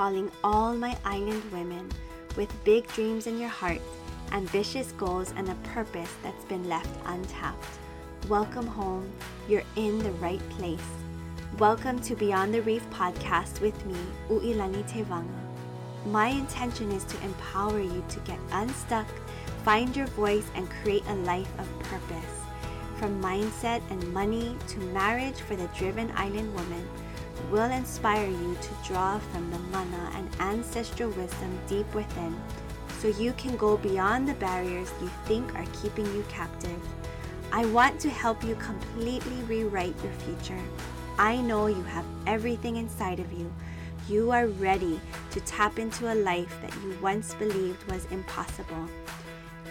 calling all my island women with big dreams in your heart, ambitious goals, and a purpose that's been left untapped. Welcome home. You're in the right place. Welcome to Beyond the Reef podcast with me, Uilani Tevaga. My intention is to empower you to get unstuck, find your voice, and create a life of purpose. From mindset and money to marriage for the driven island woman will inspire you to draw from the mana and ancestral wisdom deep within so you can go beyond the barriers you think are keeping you captive. I want to help you completely rewrite your future. I know you have everything inside of you. You are ready to tap into a life that you once believed was impossible.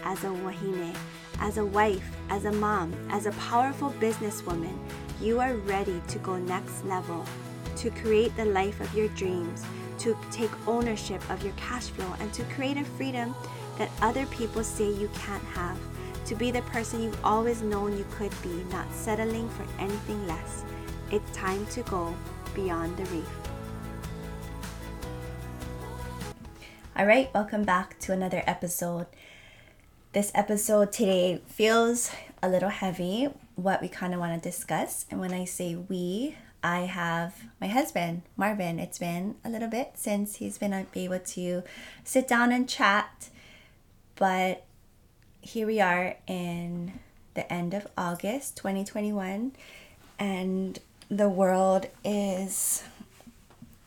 As a wahine, as a wife, as a mom, as a powerful businesswoman, you are ready to go next level to create the life of your dreams, to take ownership of your cash flow, and to create a freedom that other people say you can't have, to be the person you've always known you could be, not settling for anything less. It's time to go beyond the reef. All right, welcome back to another episode. This episode today feels a little heavy, what we kind of want to discuss. And when I say we, I have my husband, Marvin. It's been a little bit since he's been able to sit down and chat, but here we are in the end of August 2021, and the world is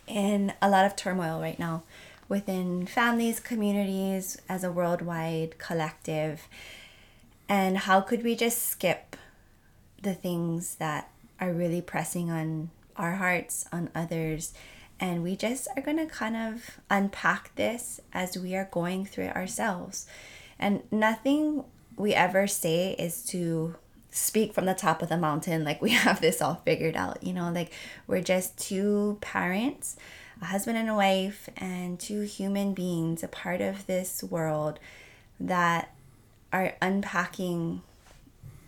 in a lot of turmoil right now within families, communities, as a worldwide collective. And how could we just skip the things that are really pressing on our hearts, on others. And we just are going to kind of unpack this as we are going through it ourselves. And nothing we ever say is to speak from the top of the mountain like we have this all figured out. You know, like we're just two parents, a husband and a wife, and two human beings, a part of this world that are unpacking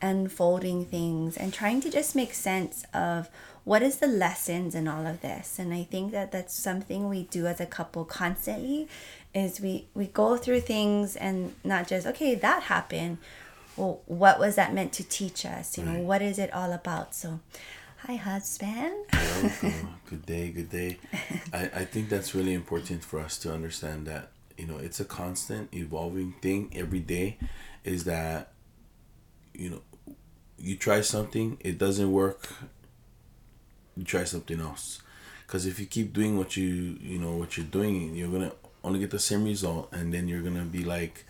unfolding things and trying to just make sense of what is the lessons in all of this. And i think that that's something we do as a couple constantly is we we go through things and not just okay that happened. Well what was that meant to teach us? You know what is it all about? So hi husband. Good day good day. I, I think that's really important for us to understand that you know it's a constant evolving thing every day is that you know you try something, it doesn't work, you try something else. Because if you keep doing what you you know what you're doing, you're gonna only get the same result, and then you're gonna be like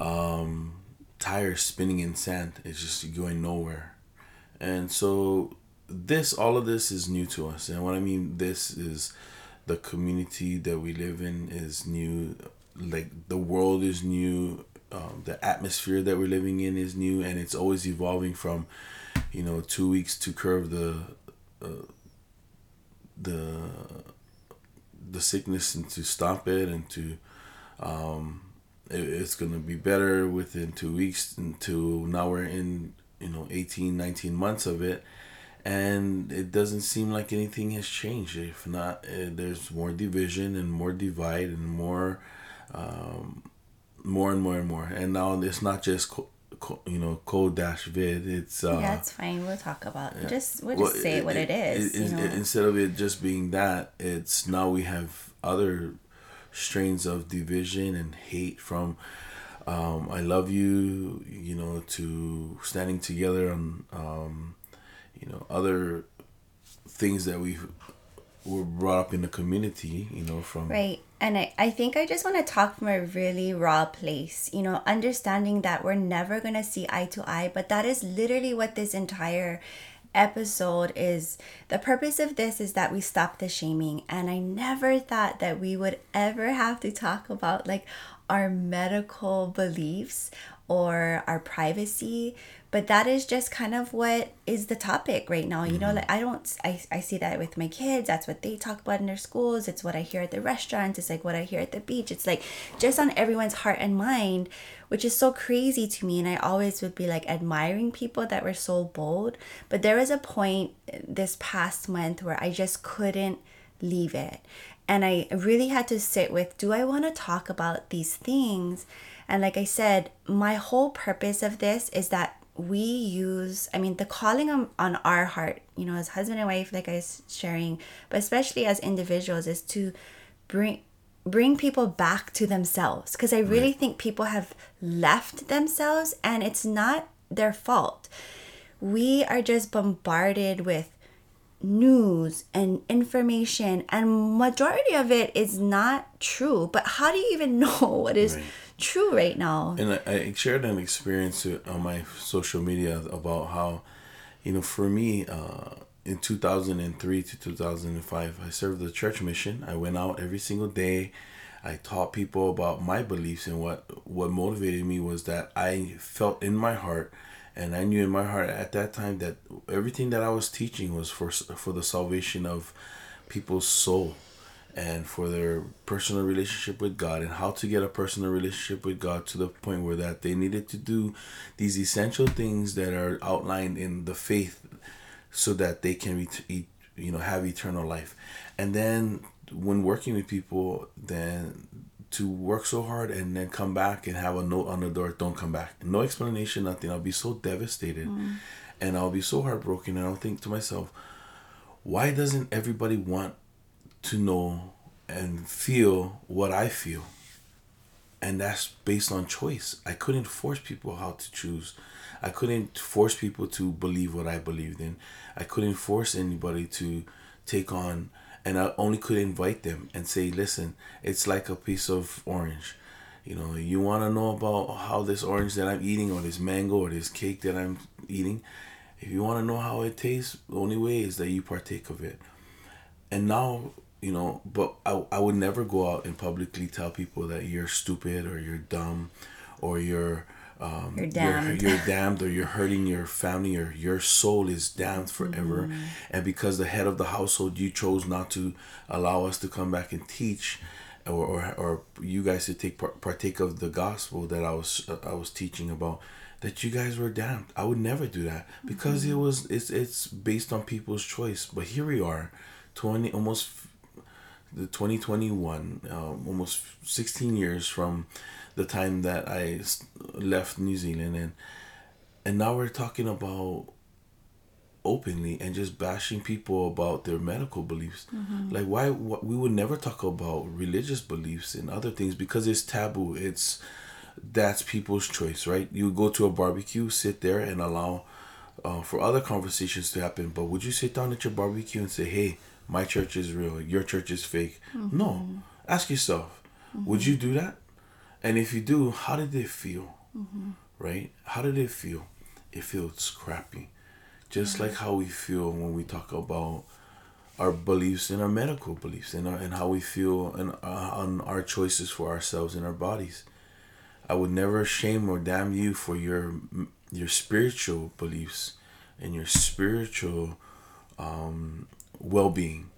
um, tires spinning in sand. It's just going nowhere. And so this, all of this is new to us, and what I mean this is the community that we live in is new. Like the world is new um, the atmosphere that we're living in is new and it's always evolving from you know two weeks to curb the uh, the the sickness and to stop it and to um, it, it's gonna be better within two weeks until now we're in you know 18 19 months of it. And it doesn't seem like anything has changed if not uh, there's more division and more divide and more um, more and more and more. And now it's not just co- co- you know code dash vid. It's uh, yeah, it's fine. We'll talk about yeah. just we'll just well, say it, what it, it is. It, you know? instead of it just being that, it's now we have other strains of division and hate from. Um, I love you, you know, to standing together on, um, you know, other things that we were brought up in the community, you know, from right and I, I think I just want to talk from a really raw place, you know, understanding that we're never going to see eye to eye, but that is literally what this entire episode is. The purpose of this is that we stop the shaming. And I never thought that we would ever have to talk about like our medical beliefs or our privacy but that is just kind of what is the topic right now you know mm-hmm. like i don't I, I see that with my kids that's what they talk about in their schools it's what i hear at the restaurants it's like what i hear at the beach it's like just on everyone's heart and mind which is so crazy to me and i always would be like admiring people that were so bold but there was a point this past month where i just couldn't leave it and I really had to sit with do I want to talk about these things? And like I said, my whole purpose of this is that we use, I mean, the calling on, on our heart, you know, as husband and wife, like I was sharing, but especially as individuals, is to bring bring people back to themselves because i really right. think people have left themselves and it's not their fault we are just bombarded with news and information and majority of it is not true. But how do you even know what is right. true right now? And I, I, shared an experience on my social media about how you know for me uh, in 2003 to 2005 i served the church mission. I went out every single day. I taught people about my beliefs and what what motivated me was that i felt in my heart and I knew in my heart at that time that everything that I was teaching was for for the salvation of people's soul and for their personal relationship with God and how to get a personal relationship with God to the point where that they needed to do these essential things that are outlined in the faith so that they can be you know have eternal life. And then when working with people then to work so hard and then come back and have a note on the door, don't come back. No explanation, nothing. I'll be so devastated mm. and I'll be so heartbroken and I'll think to myself, why doesn't everybody want to know and feel what I feel? And that's based on choice. I couldn't force people how to choose. I couldn't force people to believe what I believed in. I couldn't force anybody to take on and I only could invite them and say, listen, it's like a piece of orange. You know, you want to know about how this orange that I'm eating, or this mango, or this cake that I'm eating. If you want to know how it tastes, the only way is that you partake of it. And now, you know, but I, I would never go out and publicly tell people that you're stupid or you're dumb or you're um, you're damned. You're, you're, damned or you're hurting your family or your soul is damned forever. Mm-hmm. And because the head of the household, you chose not to allow us to come back and teach or, or, or you guys to take partake of the gospel that I was uh, I was teaching about that you guys were damned. I would never do that because mm-hmm. it was it's it's based on people's choice. But here we are, 20 almost the 2021 um, almost 16 years from the time that I left New Zealand and and now we're talking about openly and just bashing people about their medical beliefs. Mm-hmm. Like why what, we would never talk about religious beliefs and other things because it's taboo. It's that's people's choice, right? You go to a barbecue, sit there and allow uh, for other conversations to happen. But would you sit down at your barbecue and say, "Hey, my church is real, your church is fake"? Mm-hmm. No. Ask yourself, mm-hmm. would you do that? And if you do, how did it feel? Mm-hmm. Right? How did it feel? It feels crappy. Just mm-hmm. like how we feel when we talk about our beliefs and our medical beliefs and, our, and how we feel and uh, on our choices for ourselves and our bodies. I would never shame or damn you for your your spiritual beliefs and your spiritual um, well-being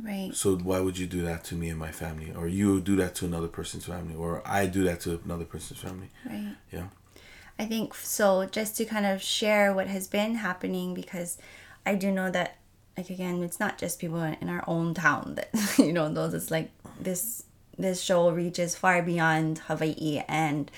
Right. So why would you do that to me and my family, or you do that to another person's family, or I do that to another person's family? Right. Yeah. I think so. Just to kind of share what has been happening, because I do know that, like again, it's not just people in our own town that you know those. It's like this this show reaches far beyond Hawaii, and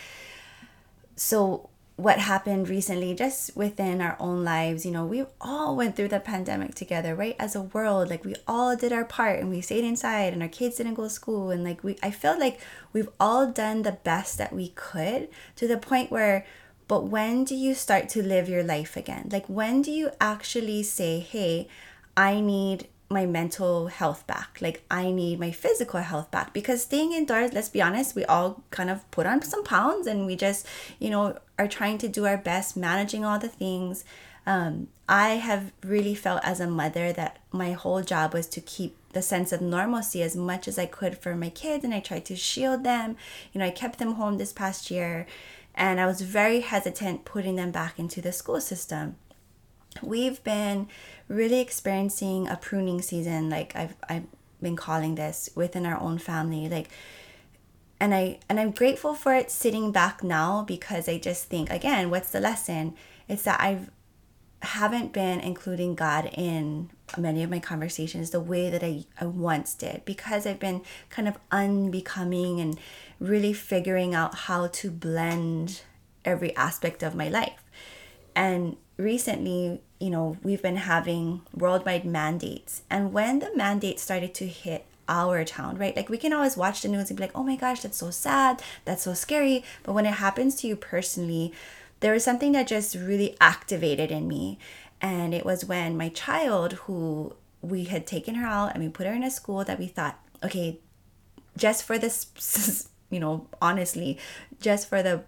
so what happened recently just within our own lives you know we all went through the pandemic together right? As a world like we all did our part and we stayed inside and our kids didn't go to school. And like we i felt like we've all done the best that we could to the point where but when do you start to live your life again? Like when do you actually say hey i need my mental health back. Like I need my physical health back because staying indoors, let's be honest, we all kind of put on some pounds and we just, you know, are trying to do our best managing all the things. Um, I have really felt as a mother that my whole job was to keep the sense of normalcy as much as I could for my kids and I tried to shield them. You know, I kept them home this past year and I was very hesitant putting them back into the school system we've been really experiencing a pruning season like I've I've been calling this within our own family like and I and I'm grateful for it sitting back now because I just think again what's the lesson it's that I've haven't been including God in many of my conversations the way that I, I once did because I've been kind of unbecoming and really figuring out how to blend every aspect of my life. And recently, you know, we've been having worldwide mandates. And when the mandate started to hit our town, right? Like we can always watch the news and be like, oh my gosh, that's so sad, that's so scary. But when it happens to you personally, there was something that just really activated in me. And it was when my child, who we had taken her out and we put her in a school that we thought, okay, just for this, you know, honestly, just for the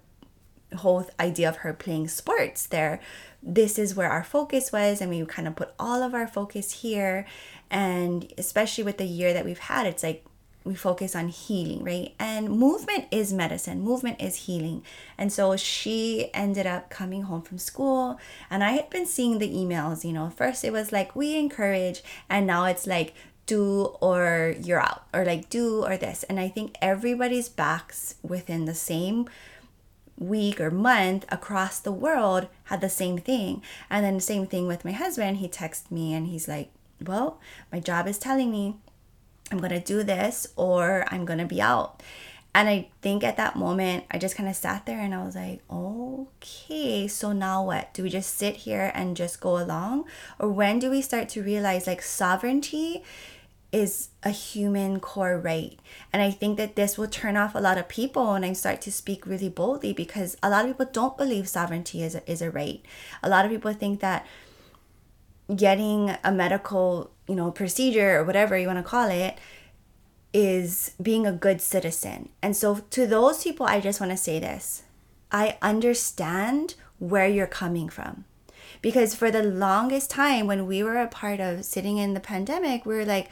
whole idea of her playing sports there this is where our focus was and we kind of put all of our focus here. And especially with the year that we've had it's like we focus on healing right? And movement is medicine. Movement is healing. And so she ended up coming home from school and i had been seeing the emails you know. First it was like we encourage and now it's like do or you're out or like do or this. And i think everybody's backs within the same week or month across the world had the same thing. And then same thing with my husband. He texted me and he's like, Well, my job is telling me I'm going to do this or I'm going to be out. And I think at that moment, I just kind of sat there and I was like, okay, so now what? Do we just sit here and just go along? Or when do we start to realize like sovereignty is a human core right. And I think that this will turn off a lot of people and I start to speak really boldly because a lot of people don't believe sovereignty is a, is a right. A lot of people think that getting a medical, you know, procedure or whatever you want to call it is being a good citizen. And so to those people I just want to say this. I understand where you're coming from because for the longest time when we were a part of sitting in the pandemic we were like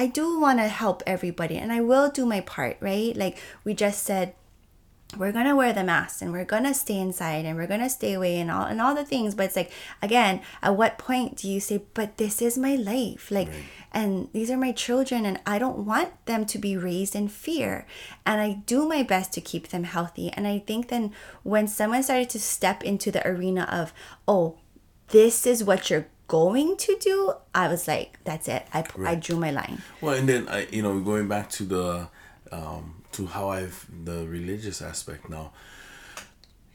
I do want to help everybody and I will do my part, right? Like we just said we're gonna wear the mask and we're gonna stay inside and we're gonna stay away and all and all the things but it's like again at what point do you say but this is my life like right. and these are my children and i don't want them to be raised in fear and i do my best to keep them healthy and i think then when someone started to step into the arena of oh this is what you're going to do, I was like, that's it. I, right. I drew my line. Well, and then I, you know, going back to the, um, to how I've the religious aspect now.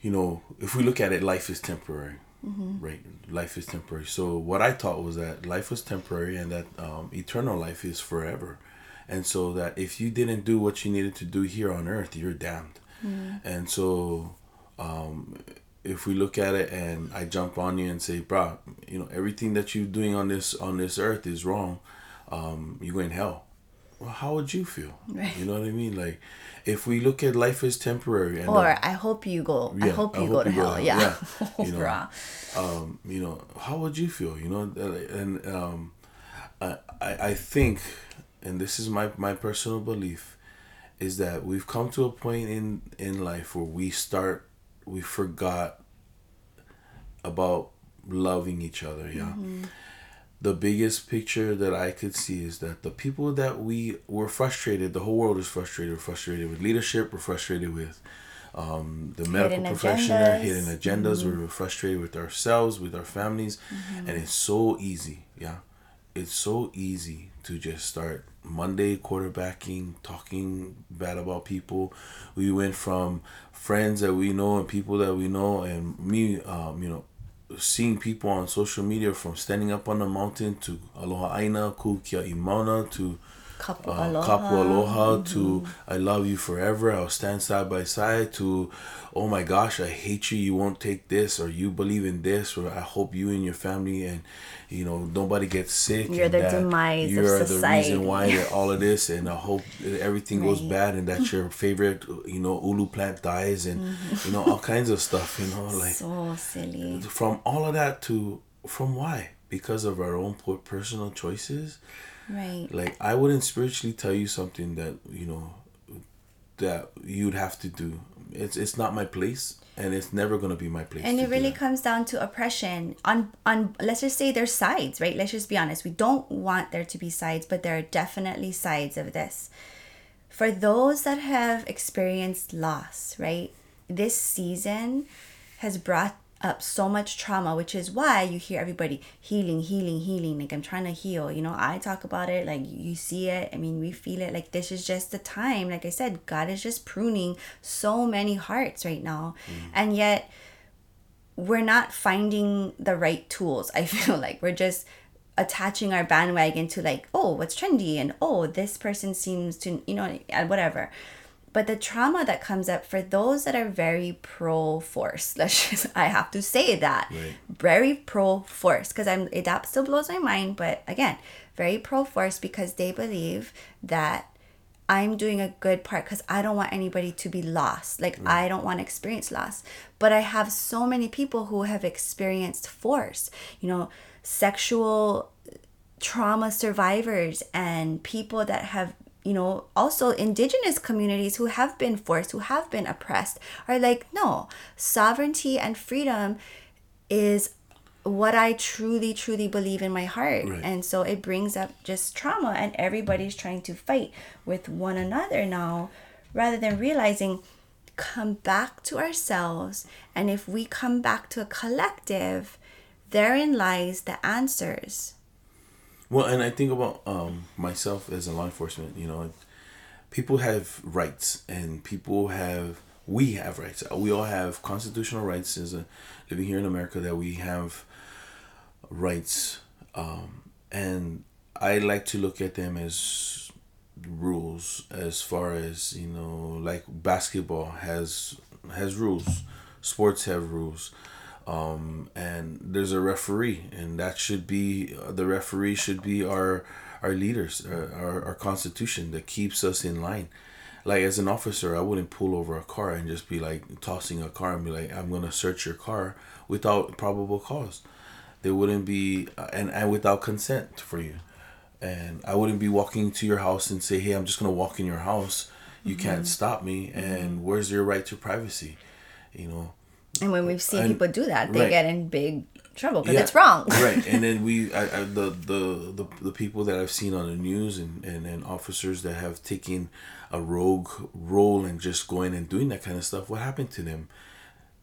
You know, if we look at it, life is temporary, mm-hmm. right? Life is temporary. So what I thought was that life was temporary and that um, eternal life is forever, and so that if you didn't do what you needed to do here on earth, you're damned. Mm. And so um, if we look at it and I jump on you and say, bro, you know, everything that you're doing on this on this earth is wrong, um, you're in hell. Well, how would you feel? Right. You know what I mean? Like, if we look at life as temporary, and or I hope you go. Yeah, I hope you I go to hell. hell. Yeah. yeah. you know, um, you know, how would you feel? You know, and um, I I think, and this is my my personal belief, is that we've come to a point in in life where we start we forgot about loving each other yeah mm-hmm. the biggest picture that i could see is that the people that we were frustrated the whole world is frustrated we're frustrated with leadership we're frustrated with um, the medical hidden profession agendas. hidden agendas mm-hmm. we're frustrated with ourselves with our families mm-hmm. and it's so easy yeah it's so easy to just start Monday quarterbacking, talking bad about people. We went from friends that we know and people that we know, and me, um, you know, seeing people on social media from standing up on the mountain to Aloha Aina, Ku Kiai Mauna to Kapu uh, Aloha, Kapu Aloha mm-hmm. to I love you forever. I'll stand side by side to oh my gosh, I hate you. You won't take this, or you believe in this, or I hope you and your family and you know nobody gets sick. You're the demise You're the reason why all of this, and I hope everything right. goes bad, and that your favorite you know ulu plant dies, and mm-hmm. you know all kinds of stuff. You know, like so silly. From all of that to from why because of our own personal choices. Right. Like I wouldn't spiritually tell you something that you know that you'd have to do. It's it's not my place and it's never going to be my place and it really comes down to oppression. On on let's just say there's sides right? Let's just be honest. We don't want there to be sides but there are definitely sides of this. For those that have experienced loss right? This season has brought up so much trauma, which is why you hear everybody healing, healing, healing. Like I'm trying to heal. You know, I talk about it, like you see it. I mean, we feel it. Like this is just the time. Like I said, God is just pruning so many hearts right now. Mm. And yet we're not finding the right tools. I feel like we're just attaching our bandwagon to like, oh, what's trendy and oh, this person seems to, you know, and whatever. But the trauma that comes up for those that are very pro force, let's just, I have to say that. Right. Very pro force because I'm it that still blows my mind, but again, very pro force because they believe that I'm doing a good part because I don't want anybody to be lost. Like I don't want to experience loss. But I have so many people who have experienced force, you know, sexual trauma survivors and people that have you know also indigenous communities who have been forced who have been oppressed are like no sovereignty and freedom is what i truly truly believe in my heart. Right. and so it brings up just trauma and everybody's trying to fight with one another now rather than realizing come back to ourselves. And if we come back to a collective therein lies the answers Well, and I think about um, myself as a law enforcement. You know, people have rights, and people have we have rights. We all have constitutional rights as a living here in America. That we have rights, um, and I like to look at them as rules. As far as you know, like basketball has has rules, sports have rules um, and there's a referee, and that should be the referee should be our our leaders, uh, our our constitution that keeps us in line. Like as an officer, I wouldn't pull over a car and just be like tossing a car and be like, "I'm gonna search your car" without probable cause. There wouldn't be uh, and and without consent for you, and I wouldn't be walking to your house and say, "Hey, I'm just gonna walk in your house. You can't stop me." And where's your right to privacy? You know. And when we've seen And- people do that, they right. get in big trouble because Yeah, it's wrong. right. And then we I, I, the, the the the people that i've seen on the news and, and and officers that have taken a rogue role and just going and doing that kind of stuff what happened to them?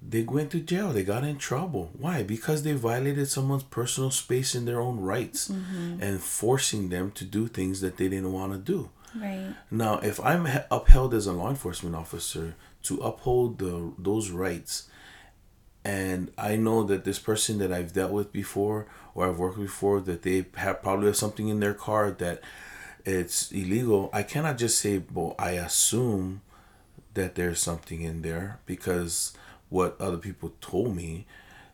They went to jail. They got in trouble. Why? Because they violated someone's personal space and their own rights mm-hmm. and forcing them to do things that they didn't want to do. Right. now, if I'm upheld as a law enforcement officer to uphold the those rights, and I know that this person that I've dealt with before or I've worked before that they have probably have something in their car that it's illegal, I cannot just say, well, I assume that there's something in there because what other people told me.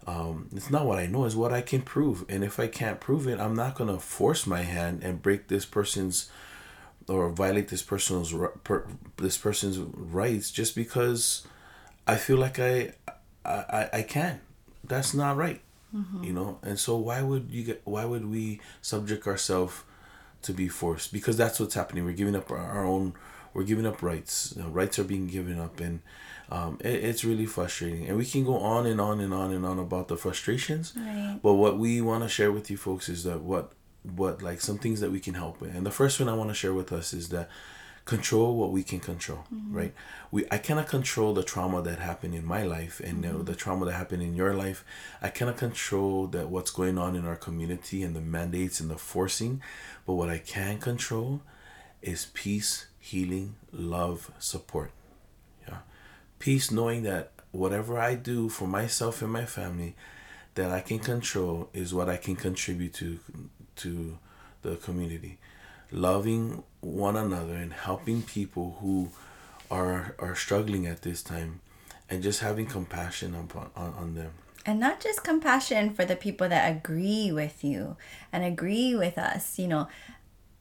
Um, it's not what I know, it's what I can prove. And if I can't prove it, I'm not gonna force my hand and break this person's or violate this person's per, this person's rights just because I feel like I I, I, I can. That's not right. You know, and so why would you get why would we subject ourselves to be forced? Because that's what's happening. We're giving up our, our own we're giving up rights. You know, rights are being given up and um, it, it's really frustrating. And we can go on and on and on and on about the frustrations. Right. But what we want to share with you folks is that what what like some things that we can help with. And the first one I want to share with us is that control what we can control, right? We I cannot control the trauma that happened in my life and uh, the trauma that happened in your life. I cannot control that what's going on in our community and the mandates and the forcing, but what I can control is peace, healing, love, support. Yeah. Peace knowing that whatever I do for myself and my family that I can control is what I can contribute to to the community. Loving one another and helping people who are are struggling at this time and just having compassion upon, on, on them. and not just compassion for the people that agree with you and agree with us you know.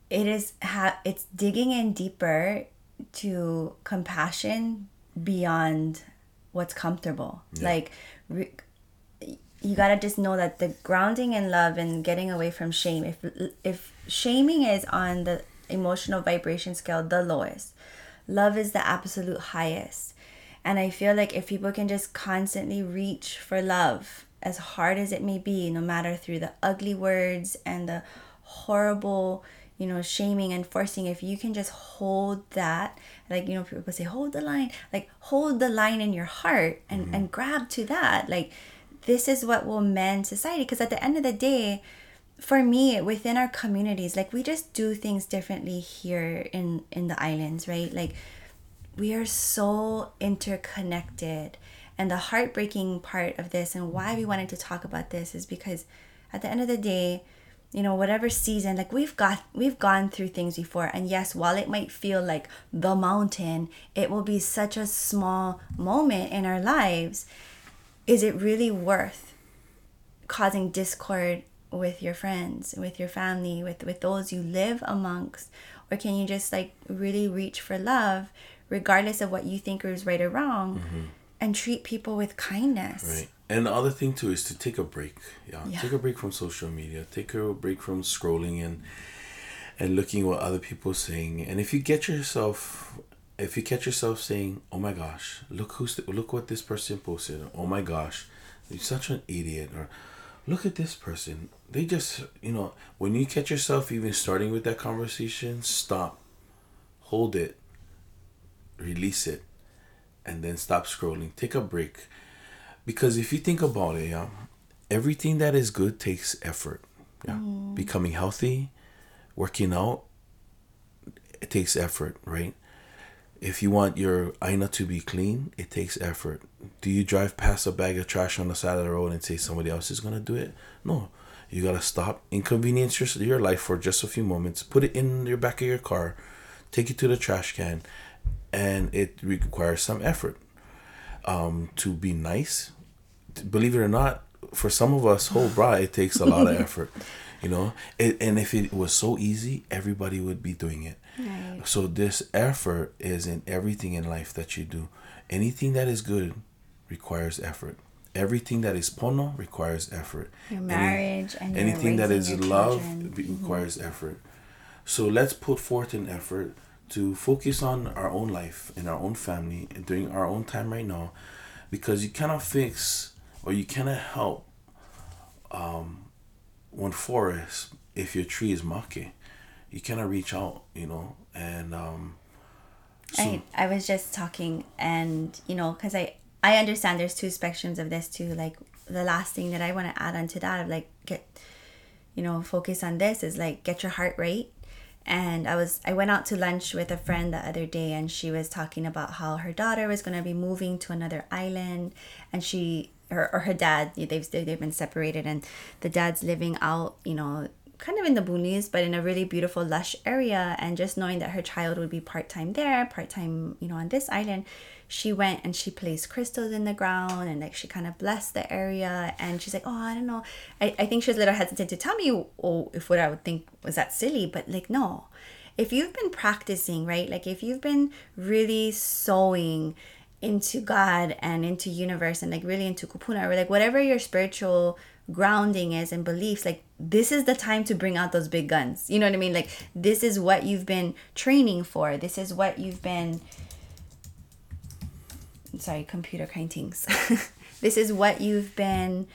It is ha- it's digging in deeper to compassion beyond what's comfortable. Like re- you gotta just know that the grounding in love and getting away from shame if if shaming is on the emotional vibration scale the lowest. Love is the absolute highest. And i feel like if people can just constantly reach for love as hard as it may be no matter through the ugly words and the horrible you know shaming and forcing if you can just hold that like you know people say hold the line like hold the line in your heart and mm-hmm. and grab to that. Like this is what will mend society. Because at the end of the day for me within our communities like we just do things differently here in in the islands right? Like we are so interconnected. And the heartbreaking part of this and why we wanted to talk about this is because at the end of the day you know whatever season like we've got we've gone through things before. And yes while it might feel like the mountain it will be such a small moment in our lives. Is it really worth causing discord with your friends with your family with with those you live amongst or can you just like really reach for love regardless of what you think is right or wrong mm-hmm. and treat people with kindness right and the other thing too is to take a break. Yeah, yeah. take a break from social media. Take a break from scrolling and and looking what other people are saying. And if you get yourself, if you catch yourself saying, "Oh my gosh, look who's look what this person posted," "Oh my gosh, you're such an idiot," or "Look at this person," they just you know when you catch yourself even starting with that conversation, stop, hold it, release it, and then stop scrolling. Take a break because if you think about it, yeah, everything that is good takes effort. Yeah. Mm. Becoming healthy, working out, it takes effort, right? If you want your aina to be clean, it takes effort. Do you drive past a bag of trash on the side of the road and say somebody else is gonna do it? No. You gotta stop, inconvenience your, your life for just a few moments, put it in your back of your car, take it to the trash can, and it requires some effort. Um, to be nice, believe it or not, for some of us, whole bra, it takes a lot of effort. You know, it, and if it was so easy, everybody would be doing it. Right. So this effort is in everything in life that you do. Anything that is good requires effort. Everything that is pono requires effort. Your marriage Any, and anything that is love mm-hmm. requires effort. So let's put forth an effort to focus on our own life and our own family and during our own time right now, because you cannot fix or you cannot help um, one forest if your tree is maki. You cannot reach out, you know, and um, so I I was just talking, and you know, because I I understand there's two spectrums of this too. Like the last thing that I want to add on to that of like get, you know, focus on this is like get your heart right and i was i went out to lunch with a friend the other day and she was talking about how her daughter was going to be moving to another island and she or, or her dad they've they've been separated and the dad's living out you know kind of in the boonies but in a really beautiful lush area and just knowing that her child would be part-time there part-time you know on this island she went and she placed crystals in the ground and like she kind of blessed the area and she's like oh i don't know. I, I think she was a little hesitant to tell me oh, if what i would think was that silly but like no. If you've been practicing right like if you've been really sowing into God and into universe and like really into kupuna or like whatever your spiritual grounding is and beliefs like this is the time to bring out those big guns. You know what i mean? Like this is what you've been training for. This is what you've been sorry computer kind things this is what you've been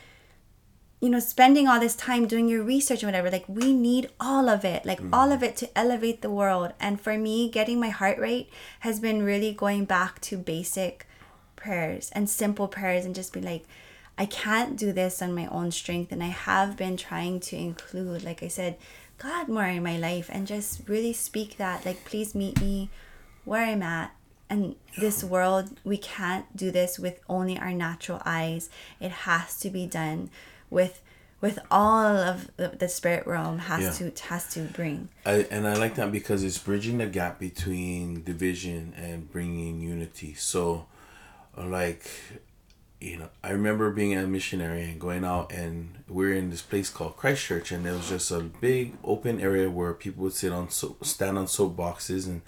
you know spending all this time doing your research and whatever like we need all of it like mm. all of it to elevate the world. And for me getting my heart rate has been really going back to basic prayers and simple prayers and just be like I can't do this on my own strength. And I have been trying to include like I said God more in my life and just really speak that like please meet me where I'm at. And this world we can't do this with only our natural eyes. It has to be done with with all of the, spirit realm has yeah. to has to bring. I, and I like that because it's bridging the gap between division and bringing unity. So, like, you know, I remember being a missionary and going out, and we are in this place called Christchurch, and there was just a big open area where people would sit on so stand on soapboxes and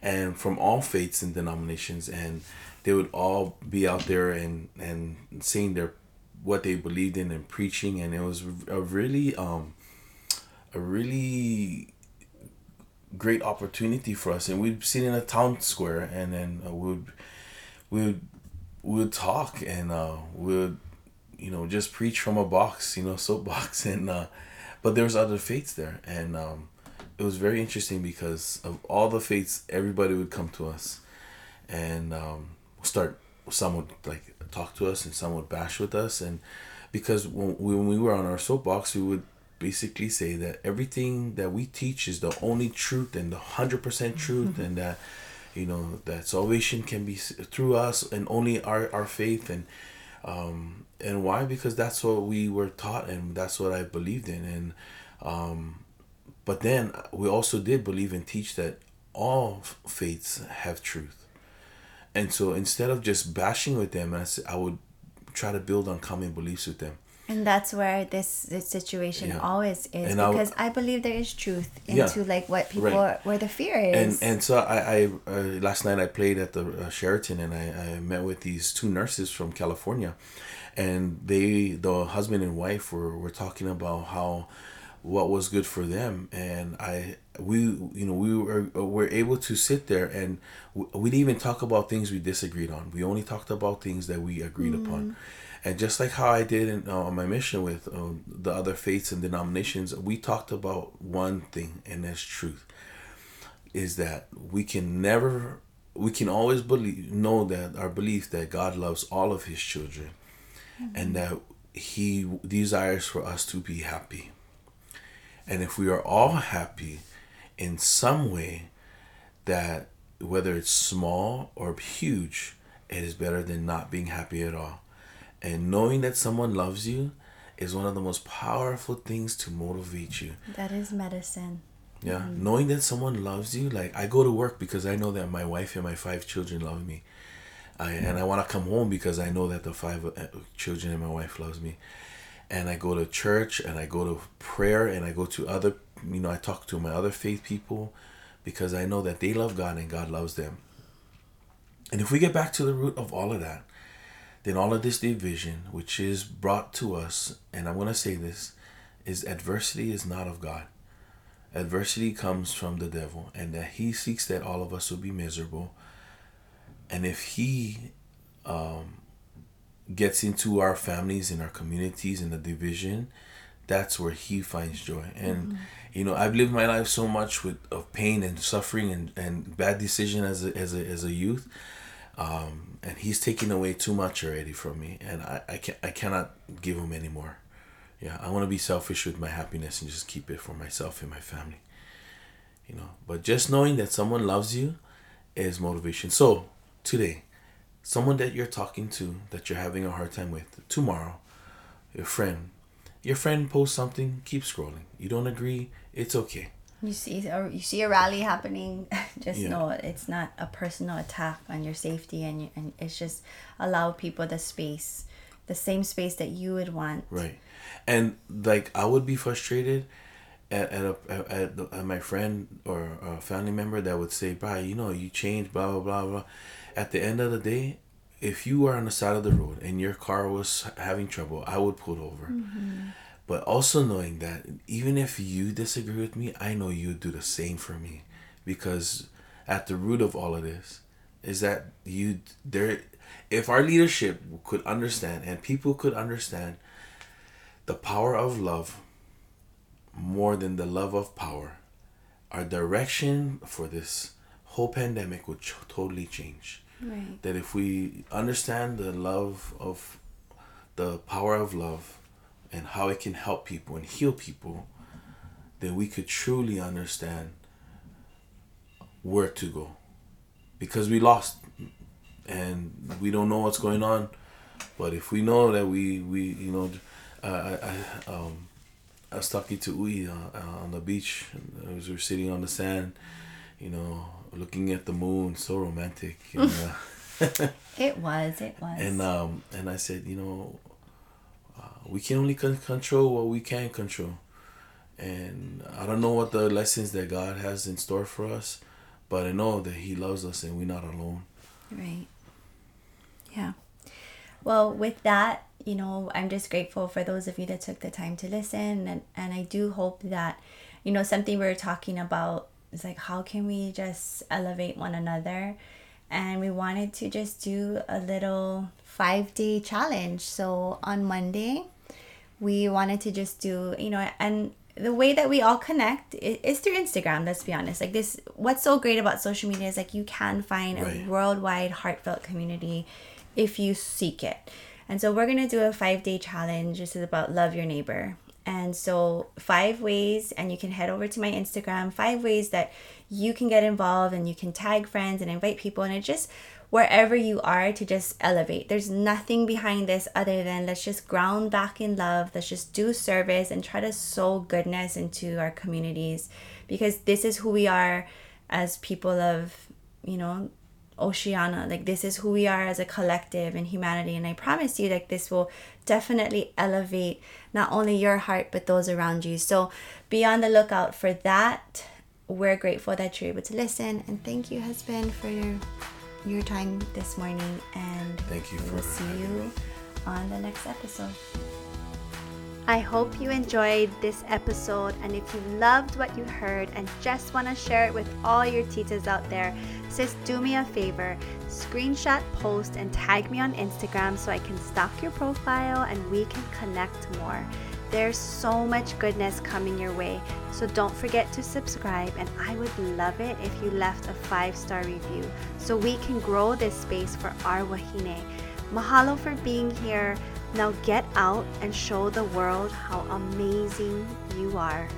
and from all faiths and denominations, and they would all be out there and and saying their what they believed in and preaching and it was a really um a really great opportunity for us. And we'd sit in a town square and then uh, we would we would we would talk and uh we would you know just preach from a box you know soapbox and uh but there was other faiths there. And um it was very interesting because of all the faiths everybody would come to us and um start some would like talk to us and some would bash with us. And because when, when we were on our soapbox, we would basically say that everything that we teach is the only truth and the 100% truth mm-hmm. and that you know that salvation can be through us and only our, our faith. And um and why? Because that's what we were taught and that's what i believed in. And um but then we also did believe and teach that all faiths have truth and so instead of just bashing with them I, I would try to build on common beliefs with them and that's where this, this situation yeah. always is and because I, I, believe there is truth into yeah, like what people right. where the fear is. And and so I I uh, last night I played at the uh, Sheraton and I, I met with these two nurses from California, and they the husband and wife were were talking about how what was good for them and i we you know we were, were able to sit there and we didn't even talk about things we disagreed on we only talked about things that we agreed mm. upon and just like how I did in, uh, on my mission with uh, the other faiths and denominations, we talked about one thing, and that's truth. Is that we can never, we can always believe, know that our belief that God loves all of His children, mm-hmm. and that He desires for us to be happy. And if we are all happy in some way, that whether it's small or huge, it is better than not being happy at all. And knowing that someone loves you is one of the most powerful things to motivate you. That is medicine. Yeah, mm-hmm. knowing that someone loves you, like I go to work because I know that my wife and my five children love me. I, and I want to come home because I know that the five uh, children and my wife loves me. And I go to church and I go to prayer and I go to other, you know, I talk to my other faith people because I know that they love God and God loves them. And if we get back to the root of all of that, then all of this division, which is brought to us, and I'm going to say this, is adversity is not of God. Adversity comes from the devil, and that he seeks that all of us will be miserable. And if he um, gets into our families and our communities and the division, that's where he finds joy. And mm-hmm. you know, I've lived my life so much with of pain and suffering and, and bad decision as a, as a as a youth um, and he's taking away too much already from me, and I, I can I cannot give him anymore. Yeah, I want to be selfish with my happiness and just keep it for myself and my family. You know, but just knowing that someone loves you is motivation. So today, someone that you're talking to that you're having a hard time with tomorrow, your friend, your friend posts something, keep scrolling. You don't agree, it's okay you see or you see a rally happening just yeah. know it's not a personal attack on your safety and you, and it's just allow people the space the same space that you would want right and like i would be frustrated at, at, a, at, at my friend or a family member that would say bro you know you changed blah blah blah blah at the end of the day if you were on the side of the road and your car was having trouble i would pull over. Mm-hmm. But also knowing that even if you disagree with me, I know you do the same for me. Because at the root of all of this is that you there if our leadership could understand and people could understand the power of love more than the love of power, our direction for this whole pandemic would ch- totally change. Right. That if we understand the love of the power of love and how it can help people and heal people, then we could truly understand where to go. Because we lost and we don't know what's going on. But if we know that we, we you know, uh, I, um, I was talking to Uy uh, uh, on the beach as we were sitting on the sand, you know, looking at the moon, so romantic. Uh, it was, it was. And um, and I said, you know, we can only con- control what we can control. And I don't know what the lessons that God has in store for us, but I know that He loves us and we're not alone. Right. Yeah. Well, with that, you know, I'm just grateful for those of you that took the time to listen. And, and I do hope that, you know, something we are talking about is like, how can we just elevate one another? And we wanted to just do a little five day challenge. So on Monday, we wanted to just do, you know, and the way that we all connect is through Instagram, let's be honest. Like this what's so great about social media is like you can find right. a worldwide heartfelt community if you seek it. And so we're going to do a five day challenge. This is about love your neighbor. And so, five ways, and you can head over to my Instagram, five ways that you can get involved and you can tag friends and invite people. And it just, wherever you are, to just elevate. There's nothing behind this other than let's just ground back in love. Let's just do service and try to sow goodness into our communities because this is who we are as people of, you know, Oceania. Like this is who we are as a collective in humanity. And I promise you like this will definitely elevate not only your heart but those around you. So be on the lookout for that. We're grateful that you're able to listen and thank you, husband, for your your time this morning and Thank you we'll for see you me. on the next episode. I hope you enjoyed this episode, and if you loved what you heard and just want to share it with all your titas out there, sis, do me a favor screenshot, post, and tag me on Instagram so I can stalk your profile and we can connect more. There's so much goodness coming your way, so don't forget to subscribe. And I would love it if you left a five star review so we can grow this space for our wahine. Mahalo for being here. Now get out and show the world how amazing you are.